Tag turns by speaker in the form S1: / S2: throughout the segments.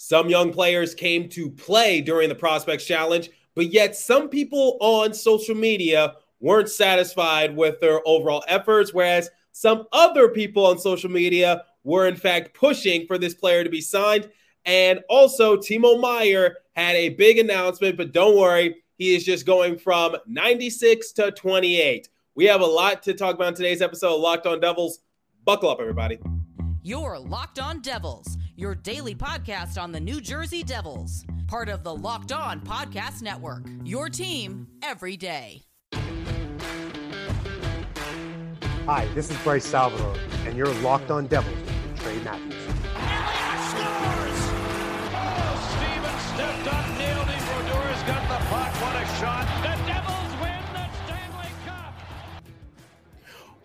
S1: Some young players came to play during the Prospects Challenge, but yet some people on social media weren't satisfied with their overall efforts, whereas some other people on social media were, in fact, pushing for this player to be signed. And also, Timo Meier had a big announcement, but don't worry, he is just going from 96 to 28. We have a lot to talk about in today's episode of Locked On Devils. Buckle up, everybody.
S2: You're Locked On Devils, your daily podcast on the New Jersey Devils, part of the Locked On Podcast Network. Your team every day.
S3: Hi, this is Bryce Salvador, and you're Locked On Devils with Trey Matthews.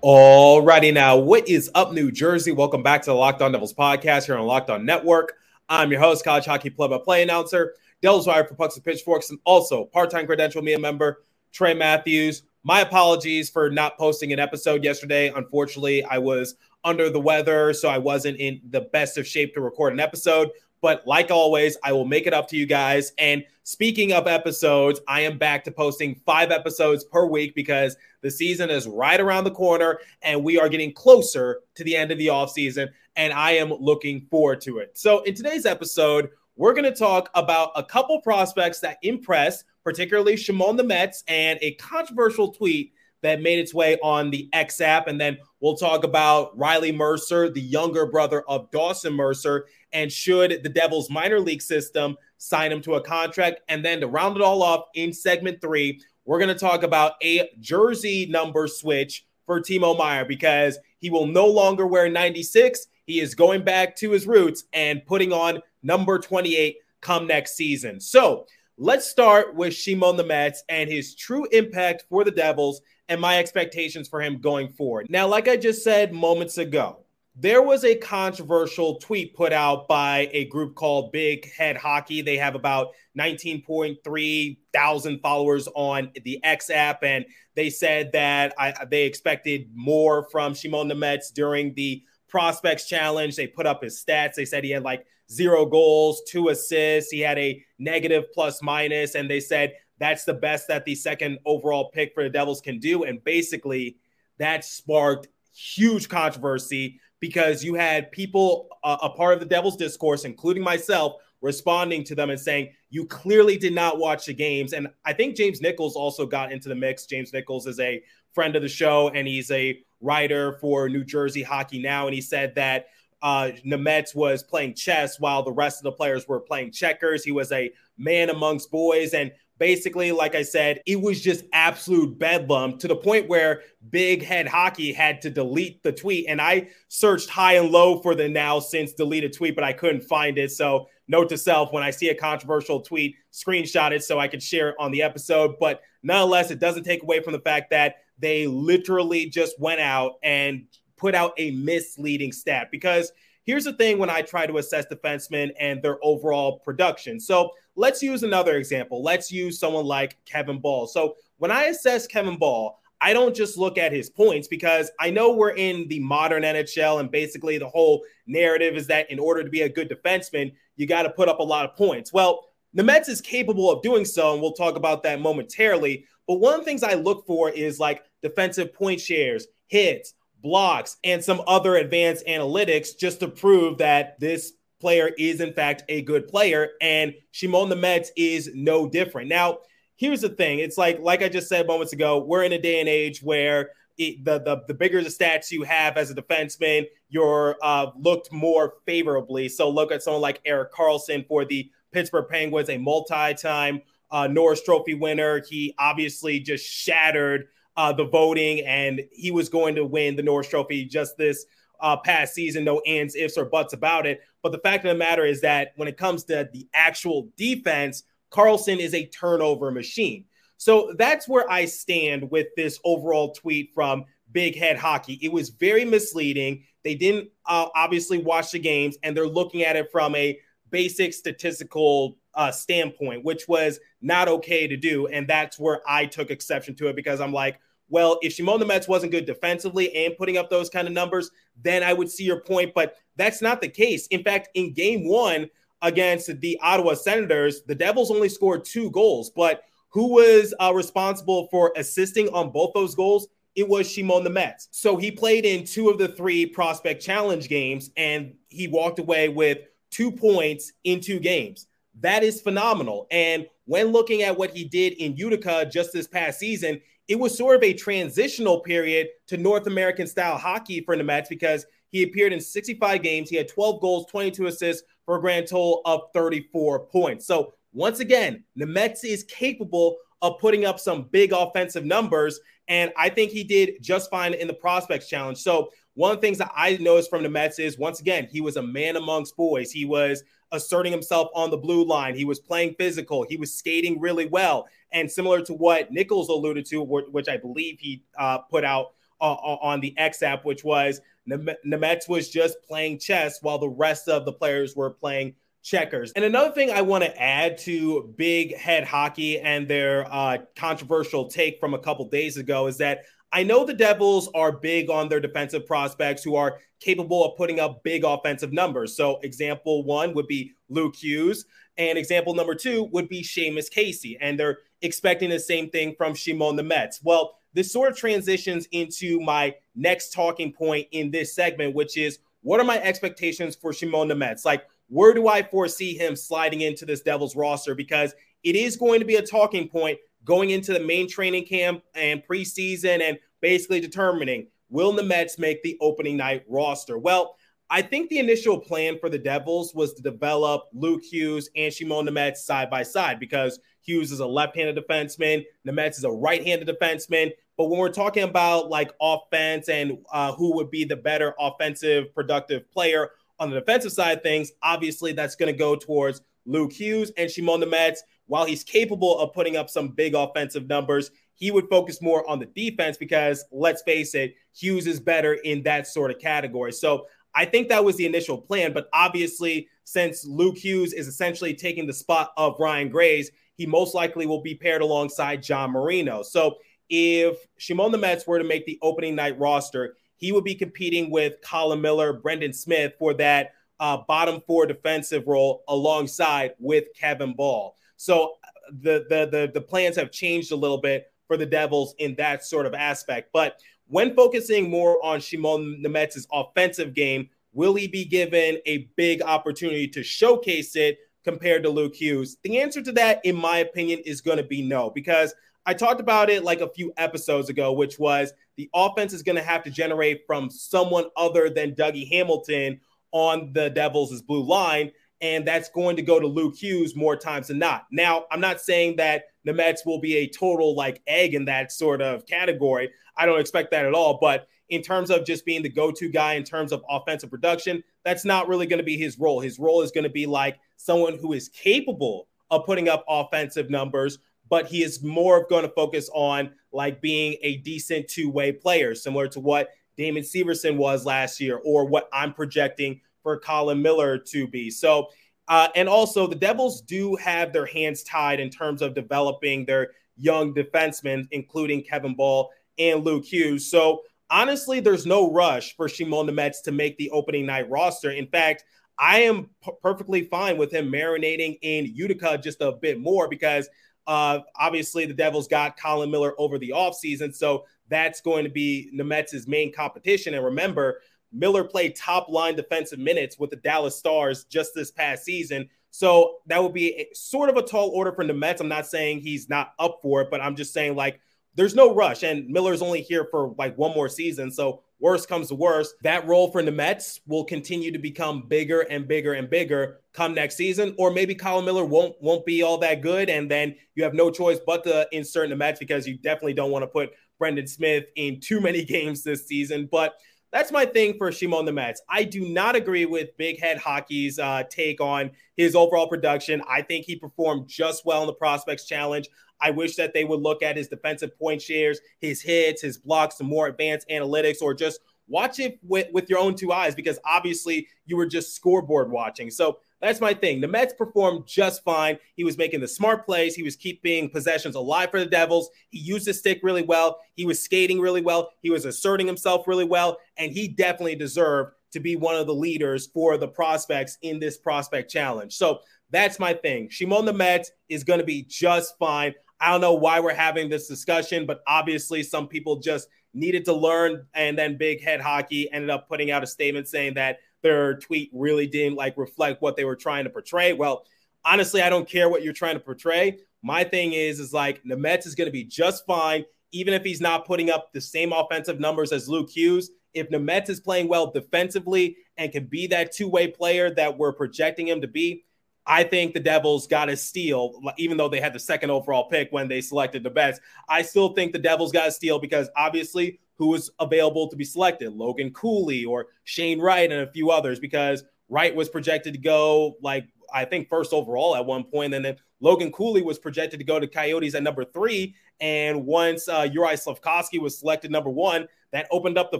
S1: Alrighty, now, what is up, New Jersey? Welcome back to the Locked On Devils podcast here on Locked On Network. I'm your host, college hockey play-by-play announcer, Devils Wire for Pucks and Pitchforks, and also part-time credential media member Trey Matthews. My apologies for not posting an episode yesterday. Unfortunately, I was under the weather, so I wasn't in the best of shape to record an episode. But like always, I will make it up to you guys. And speaking of episodes, I am back to posting five episodes per week because the season is right around the corner and we are getting closer to the end of the offseason. And I am looking forward to it. So, in today's episode, we're going to talk about a couple prospects that impressed particularly Shimon Nemec, and a controversial tweet that made its way on the X app. And then we'll talk about Riley Mercer, the younger brother of Dawson Mercer, and should the Devils minor league system sign him to a contract. And then to round it all off in segment three, we're going to talk about a jersey number switch for Timo Meier because he will no longer wear 96. He is going back to his roots and putting on number 28 come next season. So, Let's start with Shimon Nemec and his true impact for the Devils and my expectations for him going forward. Now, like I just said moments ago, there was a controversial tweet put out by a group called Big Head Hockey. They have about 19.3 thousand followers on the X app, and they said that I, they expected more from Shimon Nemec during the Prospects Challenge. They put up his stats. They said he had like zero goals, two assists. He had a negative plus minus, and they said that's the best that the second overall pick for the Devils can do. And basically, that sparked huge controversy because you had people, uh, a part of the Devils discourse, including myself, responding to them and saying, You clearly did not watch the games. And I think James Nichols also got into the mix. James Nichols is a friend of the show and he's a writer for New Jersey Hockey Now. And he said that uh, Nemec was playing chess while the rest of the players were playing checkers. He was a man amongst boys. And basically, like I said, it was just absolute bedlam to the point where Big Head Hockey had to delete the tweet. And I searched high and low for the now since deleted tweet, but I couldn't find it. So, note to self when I see a controversial tweet, screenshot it so I could share it on the episode. But nonetheless, it doesn't take away from the fact that they literally just went out and put out a misleading stat because here's the thing when I try to assess defensemen and their overall production. So let's use another example. Let's use someone like Kevin Bahl. So when I assess Kevin Bahl, I don't just look at his points because I know we're in the modern NHL and basically the whole narrative is that in order to be a good defenseman, you got to put up a lot of points. Well, Nemec is capable of doing so, and we'll talk about that momentarily. But one of the things I look for is like defensive point shares, hits, blocks, and some other advanced analytics just to prove that this player is, in fact, a good player. And Shimon Nemec is no different. Now, here's the thing it's like, like I just said moments ago, we're in a day and age where it, the, the the bigger the stats you have as a defenseman, you're uh, looked more favorably. So look at someone like Erik Karlsson for the Pittsburgh Penguins, a multi-time uh, Norris Trophy winner. He obviously just shattered uh, the voting, and he was going to win the Norris Trophy just this uh, past season. No ands, ifs, or buts about it. But the fact of the matter is that when it comes to the actual defense, Karlsson is a turnover machine. So that's where I stand with this overall tweet from Big Head Hockey. It was very misleading. They didn't uh, obviously watch the games, and they're looking at it from a basic statistical uh, standpoint, which was not okay to do. And that's where I took exception to it because I'm like, well, if Shimon Nemec wasn't good defensively and putting up those kind of numbers, then I would see your point. But that's not the case. In fact, in game one, against the Ottawa Senators, the Devils only scored two goals, but who was uh, responsible for assisting on both those goals? It was Shimon Nemec. So he played in two of the three prospect challenge games and he walked away with two points in two games. That is phenomenal. And when looking at what he did in Utica just this past season, it was sort of a transitional period to North American style hockey for Nemec because he appeared in 65 games. He had 12 goals, 22 assists for a grand total of 34 points. So once again, Nemec is capable of putting up some big offensive numbers. And I think he did just fine in the prospects challenge. So one of the things that I noticed from Nemec is once again, he was a man amongst boys. He was asserting himself on the blue line. He was playing physical. He was skating really well. And similar to what Nichols alluded to, which I believe he uh, put out uh, on the X app, which was Nemec was just playing chess while the rest of the players were playing checkers. And another thing I want to add to Big Head Hockey and their uh, controversial take from a couple days ago is that I know the Devils are big on their defensive prospects who are capable of putting up big offensive numbers. So, example one would be Luke Hughes, and example number two would be Seamus Casey. And they're expecting the same thing from Shimon Nemec. Well, this sort of transitions into my next talking point in this segment, which is what are my expectations for Shimon Nemec? Like, where do I foresee him sliding into this Devils roster? Because it is going to be a talking point going into the main training camp and preseason and basically determining will Nemec make the opening night roster? Well, I think the initial plan for the Devils was to develop Luke Hughes and Shimon Nemec side by side because Hughes is a left-handed defenseman, Nemec is a right-handed defenseman. But when we're talking about like offense and uh, who would be the better offensive productive player on the defensive side of things, obviously that's going to go towards Luke Hughes and Shimon Nemec. While he's capable of putting up some big offensive numbers, he would focus more on the defense because let's face it, Hughes is better in that sort of category. So I think that was the initial plan. But obviously, since Luke Hughes is essentially taking the spot of Ryan Graves, he most likely will be paired alongside John Marino. So if Shimon Nemec were to make the opening night roster, he would be competing with Colin Miller, Brendan Smith for that uh, bottom four defensive role alongside with Kevin Bahl. So the, the the the plans have changed a little bit for the Devils in that sort of aspect. But when focusing more on Shimon Nemec's offensive game, will he be given a big opportunity to showcase it compared to Luke Hughes? The answer to that, in my opinion, is going to be no, because I talked about it like a few episodes ago, which was the offense is going to have to generate from someone other than Dougie Hamilton on the Devils' blue line. And that's going to go to Luke Hughes more times than not. Now, I'm not saying that Nemec will be a total like egg in that sort of category. I don't expect that at all. But in terms of just being the go to guy in terms of offensive production, that's not really going to be his role. His role is going to be like someone who is capable of putting up offensive numbers, but he is more of going to focus on like being a decent two way player, similar to what Damon Severson was last year or what I'm projecting for Colin Miller to be. So, uh, and also the Devils do have their hands tied in terms of developing their young defensemen, including Kevin Bahl and Luke Hughes. So, honestly, there's no rush for Shimon Nemec to make the opening night roster. In fact, I am p- perfectly fine with him marinating in Utica just a bit more because uh, obviously the Devils got Colin Miller over the offseason. So that's going to be Nemec's main competition. And remember, Miller played top line defensive minutes with the Dallas Stars just this past season. So that would be a, sort of a tall order for Nemec. I'm not saying he's not up for it, but I'm just saying like there's no rush. And Miller's only here for like one more season. So worst comes to worst, that role for Nemec will continue to become bigger and bigger and bigger come next season. Or maybe Colin Miller won't won't be all that good, and then you have no choice but to insert Nemec because you definitely don't want to put Brendan Smith in too many games this season. But that's my thing for Shimon Nemec. I do not agree with Big Head Hockey's uh, take on his overall production. I think he performed just well in the Prospects Challenge. I wish that they would look at his defensive point shares, his hits, his blocks, some more advanced analytics, or just watch it with, with your own two eyes because obviously you were just scoreboard watching. So that's my thing. Nemec performed just fine. He was making the smart plays. He was keeping possessions alive for the Devils. He used his stick really well. He was skating really well. He was asserting himself really well. And he definitely deserved to be one of the leaders for the prospects in this prospect challenge. So that's my thing. Shimon Nemec is going to be just fine. I don't know why we're having this discussion, but obviously some people just needed to learn. And then Big Head Hockey ended up putting out a statement saying that their tweet really didn't like reflect what they were trying to portray. Well, honestly, I don't care what you're trying to portray. My thing is, is like Nemec is going to be just fine, even if he's not putting up the same offensive numbers as Luke Hughes. If Nemec is playing well defensively and can be that two way player that we're projecting him to be, I think the Devils got a steal, even though they had the second overall pick when they selected the best. I still think the Devils got a steal because obviously who was available to be selected? Logan Cooley or Shane Wright and a few others because Wright was projected to go like I think first overall at one point, and then Logan Cooley was projected to go to Coyotes at number three. And once uh, Uri Slafkovsky was selected number one, that opened up the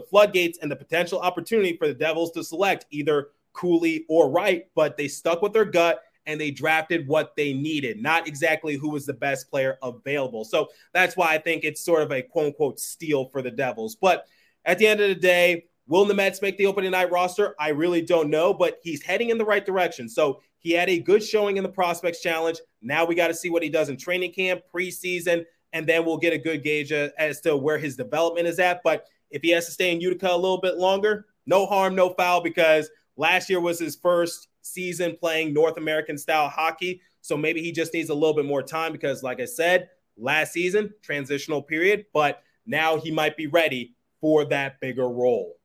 S1: floodgates and the potential opportunity for the Devils to select either Cooley or Wright. But they stuck with their gut and they drafted what they needed, not exactly who was the best player available. So that's why I think it's sort of a quote unquote steal for the Devils. But at the end of the day, will Nemec make the opening night roster? I really don't know, but he's heading in the right direction. So he had a good showing in the Prospects Challenge. Now we got to see what he does in training camp, preseason, and then we'll get a good gauge as to where his development is at. But if he has to stay in Utica a little bit longer, no harm, no foul, because last year was his first season playing North American style hockey. So maybe he just needs a little bit more time because, like I said, last season, transitional period, but now he might be ready for that bigger role.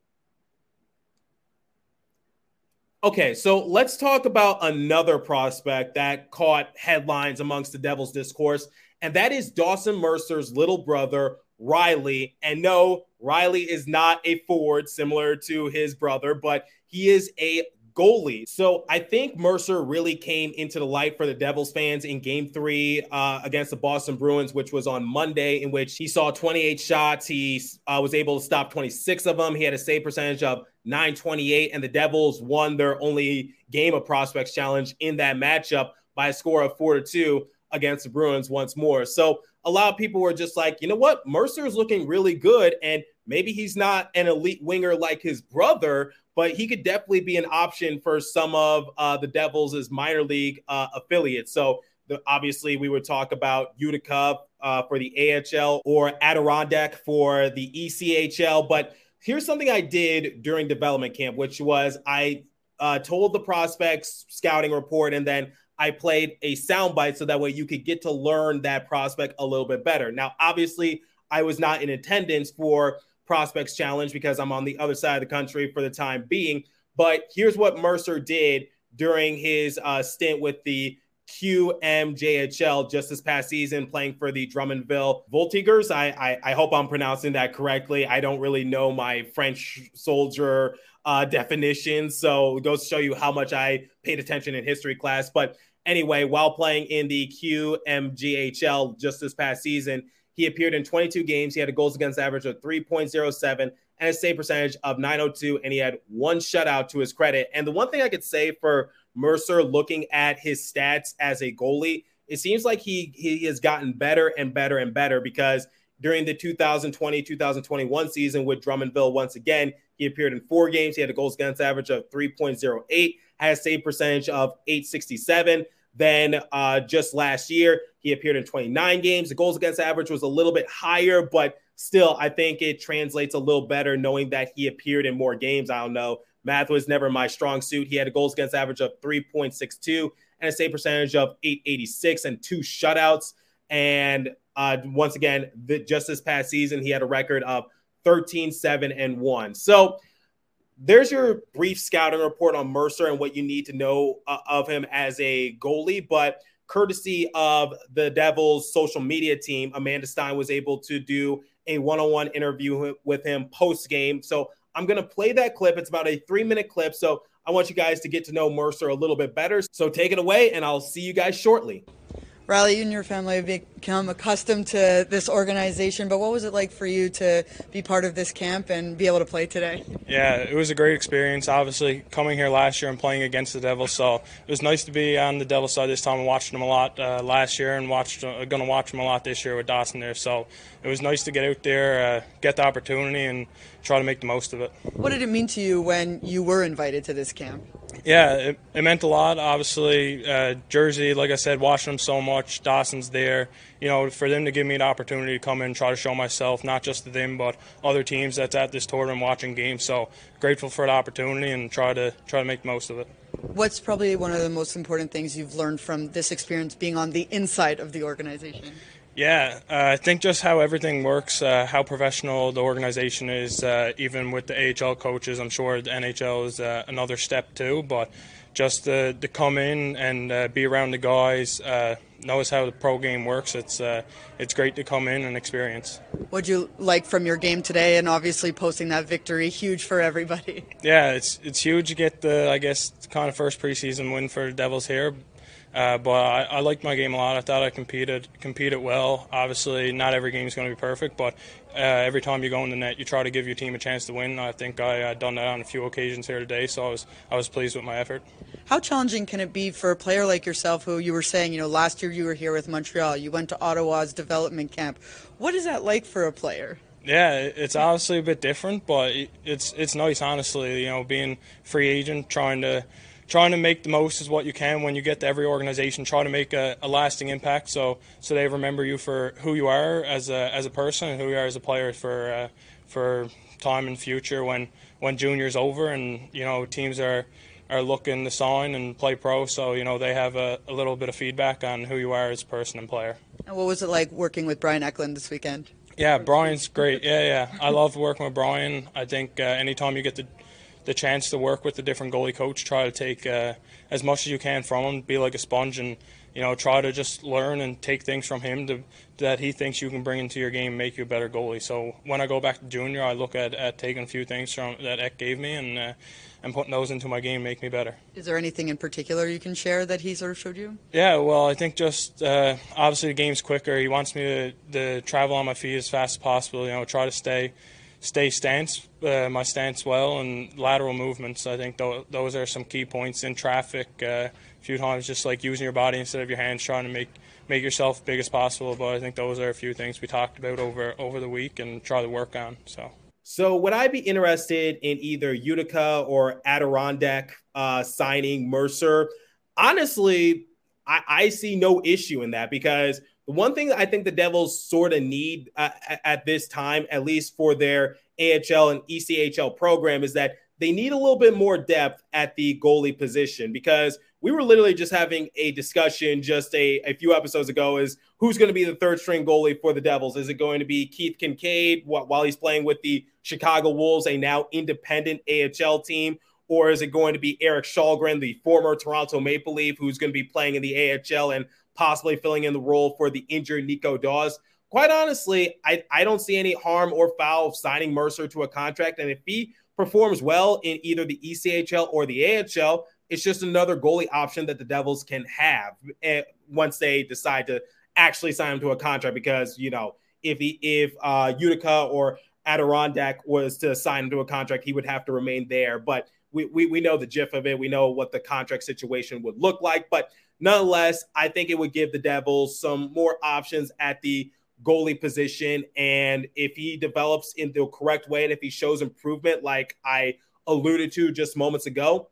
S1: Okay, so let's talk about another prospect that caught headlines amongst the Devils discourse, and that is Dawson Mercer's little brother, Riley. And no, Riley is not a forward similar to his brother, but he is a goalie. So I think Mercer really came into the light for the Devils fans in game three uh, against the Boston Bruins, which was on Monday, in which he saw 28 shots. He uh, was able to stop 26 of them. He had a save percentage of 928, and the Devils won their only game of prospects challenge in that matchup by a score of four to two against the Bruins once more. So a lot of people were just like, you know what? Mercer is looking really good. And maybe he's not an elite winger like his brother, but he could definitely be an option for some of uh, the Devils' minor league uh, affiliates. So the, obviously, we would talk about Utica uh, for the AHL or Adirondack for the ECHL. But here's something I did during development camp, which was I uh, told the prospects scouting report, and then I played a soundbite so that way you could get to learn that prospect a little bit better. Now, obviously, I was not in attendance for Prospects Challenge because I'm on the other side of the country for the time being. But here's what Mercer did during his uh, stint with the QMJHL just this past season, playing for the Drummondville Voltigeurs. I, I, I hope I'm pronouncing that correctly. I don't really know my French soldier uh, definitions, so it goes to show you how much I paid attention in history class. But anyway, while playing in the QMJHL just this past season, he appeared in 22 games. He had a goals against average of 3.07 and a save percentage of 902, and he had one shutout to his credit. And the one thing I could say for Mercer, looking at his stats as a goalie, it seems like he he has gotten better and better and better because during the 2020-2021 season with Drummondville, once again, he appeared in four games. He had a goals against average of 3.08, had a save percentage of 867. Then uh, just last year, he appeared in 29 games. The goals against average was a little bit higher, but still, I think it translates a little better knowing that he appeared in more games. I don't know. Math was never my strong suit. He had a goals against average of 3.62 and a save percentage of 886 and two shutouts. And uh, once again, the, just this past season, he had a record of 13, 7, and 1. So there's your brief scouting report on Mercer and what you need to know uh, of him as a goalie. But courtesy of the Devils social media team, Amanda Stein was able to do a one on one interview with him post game. So I'm going to play that clip. It's about a three minute clip. So I want you guys to get to know Mercer a little bit better. So take it away, and I'll see you guys shortly.
S4: Riley, you and your family have become accustomed to this organization, but what was it like for you to be part of this camp and be able to play today?
S5: Yeah, it was a great experience. Obviously, coming here last year and playing against the Devils, so it was nice to be on the Devils side this time. and watching them a lot uh, last year and watched uh, going to watch them a lot this year with Dawson there. So it was nice to get out there, uh, get the opportunity, and try to make the most of it.
S4: What did it mean to you when you were invited to this camp?
S5: Yeah, it, it meant a lot. Obviously, uh, Jersey, like I said, watching them so much. Dawson's there. You know, for them to give me an opportunity to come in and try to show myself, not just to them, but other teams that's at this tournament watching games. So grateful for the opportunity and try to try to make the most of it.
S4: What's probably one of the most important things you've learned from this experience being on the inside of the organization?
S5: Yeah, uh, I think just how everything works, uh, how professional the organization is, uh, even with the AHL coaches. I'm sure the NHL is uh, another step too, but just to, to come in and uh, be around the guys, uh, knows how the pro game works. It's it's great to come in and experience.
S4: What'd you like from your game today, and obviously posting that victory, huge for everybody.
S5: Yeah, it's it's huge to get the I guess kind of first preseason win for the Devils here. Uh, but I, I, liked my game a lot. I thought I competed competed well. Obviously, not every game is going to be perfect, but uh, every time you go in the net, you try to give your team a chance to win. I think I had done that on a few occasions here today, so I was I was pleased with my effort.
S4: How challenging can it be for a player like yourself, who you were saying, you know, last year you were here with Montreal, you went to Ottawa's development camp. What is that like for a player?
S5: Yeah, it's obviously a bit different, but it's it's nice, honestly. You know, being free agent, trying to trying to make the most is what you can when you get to every organization. Try to make a, a, lasting impact, so so they remember you for who you are as a as a person and who you are as a player for uh, for time in future when when junior's over and you know teams are are looking to sign and play pro. So you know they have a, a little bit of feedback on who you are as a person and player.
S4: And what was it like working with Brian Eklund this weekend?
S5: Yeah, Brian's great. Yeah, yeah, I love working with Brian. I think uh, anytime you get to the chance to work with a different goalie coach, try to take uh, as much as you can from him, be like a sponge, and you know try to just learn and take things from him to, that he thinks you can bring into your game, and make you a better goalie. So when I go back to junior, I look at, at taking a few things from that Eck gave me and uh, and putting those into my game, make me better.
S4: Is there anything in particular you can share that he sort of showed you?
S5: Yeah, well, I think just uh, obviously the game's quicker. He wants me to, to travel on my feet as fast as possible. You know, try to stay stay stance, uh, my stance well, and lateral movements. I think th- those are some key points in traffic. Uh, a few times, just like using your body instead of your hands, trying to make make yourself big as possible. But I think those are a few things we talked about over over the week and try to work on. So.
S1: So would I be interested in either Utica or Adirondack uh, signing Mercer? Honestly, I, I see no issue in that because the one thing that I think the Devils sort of need uh, at this time, at least for their AHL and ECHL program, is that they need a little bit more depth at the goalie position because we were literally just having a discussion just a, a few episodes ago is who's going to be the third string goalie for the Devils? Is it going to be Keith Kinkaid while he's playing with the Chicago Wolves, a now independent AHL team? Or is it going to be Erik Källgren, the former Toronto Maple Leaf, who's going to be playing in the AHL and possibly filling in the role for the injured Nico Daws. Quite honestly, I, I don't see any harm or foul of signing Mercer to a contract. And if he performs well in either the ECHL or the AHL, it's just another goalie option that the Devils can have eh, once they decide to actually sign him to a contract. Because, you know, if he, if uh, Utica or Adirondack was to sign him to a contract, he would have to remain there. But we, we, we know the gif of it. We know what the contract situation would look like. But nonetheless, I think it would give the Devils some more options at the goalie position. And if he develops in the correct way and if he shows improvement, like I alluded to just moments ago,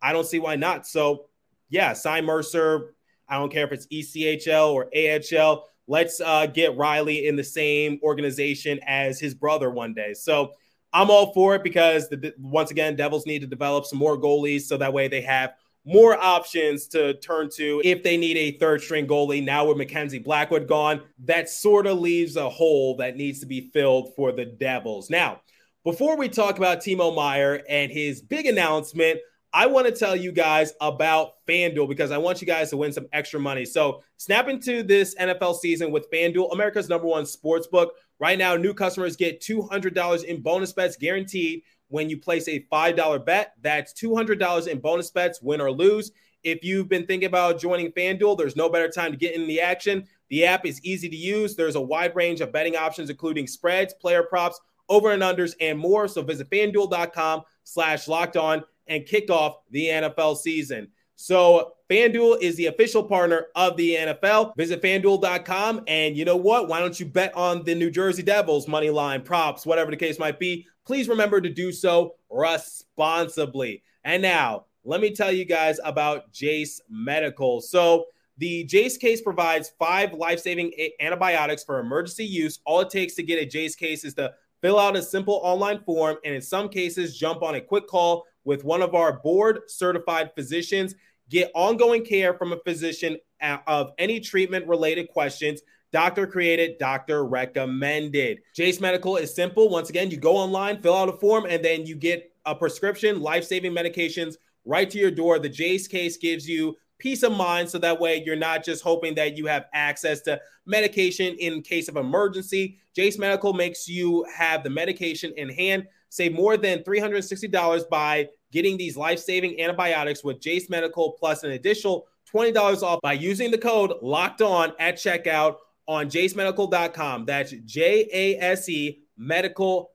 S1: I don't see why not. So, yeah, sign Mercer. I don't care if it's ECHL or AHL. Let's uh, get Riley in the same organization as his brother one day. So, I'm all for it because the, once again, Devils need to develop some more goalies so that way they have more options to turn to if they need a third string goalie. Now with Mackenzie Blackwood gone, that sort of leaves a hole that needs to be filled for the Devils. Now, before we talk about Timo Meier and his big announcement, I want to tell you guys about FanDuel because I want you guys to win some extra money. So, snap into this NFL season with FanDuel, America's number one sports book. Right now, new customers get $200 in bonus bets guaranteed when you place a $5 bet. That's $200 in bonus bets, win or lose. if you've been thinking about joining FanDuel, there's no better time to get in the action. The app is easy to use. There's a wide range of betting options, including spreads, player props, over and unders, and more. So visit fanduel.com slash locked on and kick off the NFL season. So FanDuel is the official partner of the NFL. Visit fanduel.com and you know what? Why don't you bet on the New Jersey Devils money line, props, whatever the case might be? Please remember to do so responsibly. And now, let me tell you guys about Jase Medical. So, the Jase case provides five life saving antibiotics for emergency use. All it takes to get a Jase case is to fill out a simple online form, and in some cases, jump on a quick call with one of our board certified physicians. Get ongoing care from a physician of any treatment related questions. Doctor created, doctor recommended. Jase Medical is simple. Once again, you go online, fill out a form, and then you get a prescription, life saving medications right to your door. The Jase case gives you peace of mind so that way you're not just hoping that you have access to medication in case of emergency. Jase Medical makes you have the medication in hand. Save more than $360 by getting these life saving antibiotics with Jase Medical plus an additional $20 off by using the code locked on at checkout on jasemedical.com. That's J A S E medical.com.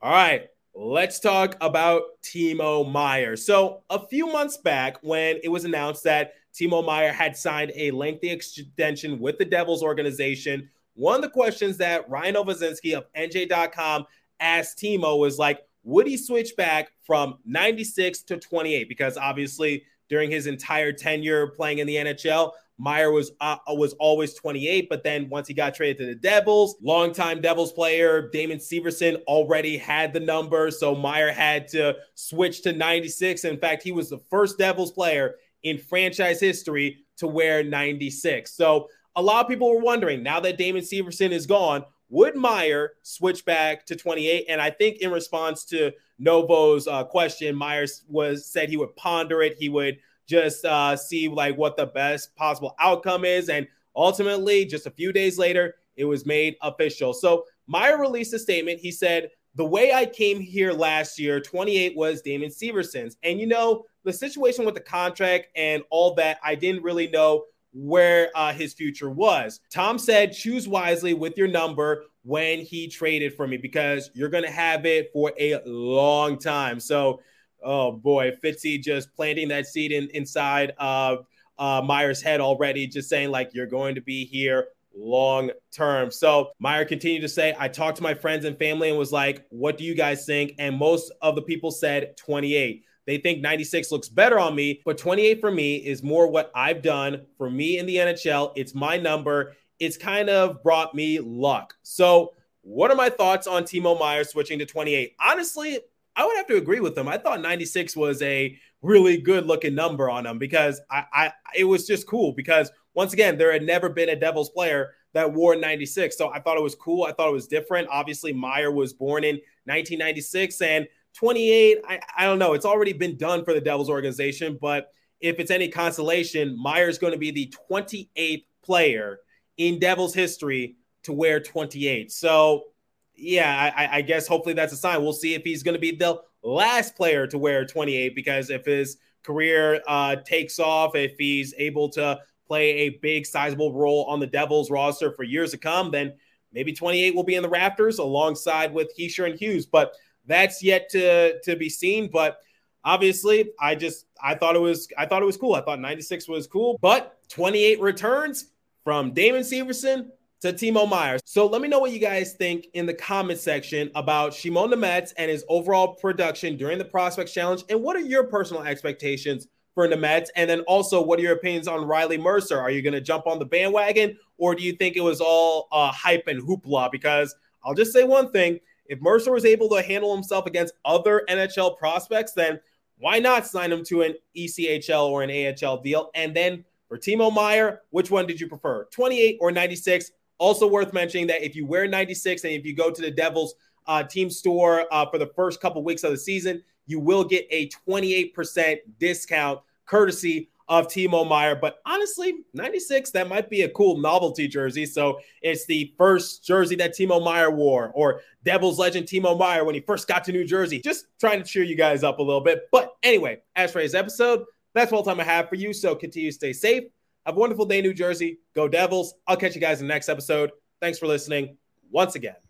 S1: All right, let's talk about Timo Meier. So, a few months back, when it was announced that Timo Meier had signed a lengthy extension with the Devils organization, one of the questions that Ryan Novozinsky of NJ.com asked Timo was like, would he switch back from 96 to 28? Because obviously, during his entire tenure playing in the NHL, Meier was uh, was always 28, but then once he got traded to the Devils, longtime Devils player Damon Severson already had the number, so Meier had to switch to 96. In fact, he was the first Devils player in franchise history to wear 96. So a lot of people were wondering now that Damon Severson is gone, would Meier switch back to 28? And I think in response to Novo's uh, question, Myers was said he would ponder it. He would just uh, see like what the best possible outcome is. And ultimately, just a few days later, it was made official. So Meier released a statement. He said, the way I came here last year, 28 was Damon Severson's. And you know, the situation with the contract and all that, I didn't really know where uh, his future was. Tom said, choose wisely with your number when he traded for me because you're going to have it for a long time. So oh boy, Fitzy just planting that seed in, inside of uh, Meier's head already, just saying like you're going to be here long term. So Meier continued to say, I talked to my friends and family and was like, what do you guys think? And most of the people said 28. They think 96 looks better on me, but 28 for me is more what I've done for me in the NHL. It's my number. It's kind of brought me luck. So, what are my thoughts on Timo Meier switching to 28? Honestly, I would have to agree with them. I thought 96 was a really good looking number on him because I, I it was just cool because once again, there had never been a Devils player that wore 96. So I thought it was cool. I thought it was different. Obviously, Meier was born in 1996 and 28. I, I don't know. It's already been done for the Devils organization, but if it's any consolation, Meier's going to be the 28th player in Devils history to wear 28. So yeah, I, I, guess hopefully that's a sign. We'll see if he's going to be the last player to wear 28 because if his career uh, takes off, if he's able to play a big, sizable role on the Devils roster for years to come, then maybe 28 will be in the Raptors alongside with Hischier and Hughes. But that's yet to to be seen. But obviously, I just I thought it was I thought it was cool. I thought 96 was cool, but 28 returns from Damon Severson to Timo Meier. So let me know what you guys think in the comment section about Shimon Nemec and his overall production during the Prospects Challenge. And what are your personal expectations for Nemec? And then also, what are your opinions on Riley Mercer? Are you going to jump on the bandwagon or do you think it was all uh, hype and hoopla? Because I'll just say one thing if Mercer was able to handle himself against other NHL prospects, then why not sign him to an ECHL or an AHL deal? And then for Timo Meier, which one did you prefer, 28 or 96? Also worth mentioning that if you wear 96 and if you go to the Devils uh, team store uh, for the first couple weeks of the season, you will get a 28% discount courtesy of Timo Meier. But honestly, 96, that might be a cool novelty jersey. So it's the first jersey that Timo Meier wore, or Devils legend Timo Meier when he first got to New Jersey. Just trying to cheer you guys up a little bit. But anyway, as for today's episode, that's all the time I have for you. So continue to stay safe. Have a wonderful day, New Jersey. Go Devils. I'll catch you guys in the next episode. Thanks for listening once again.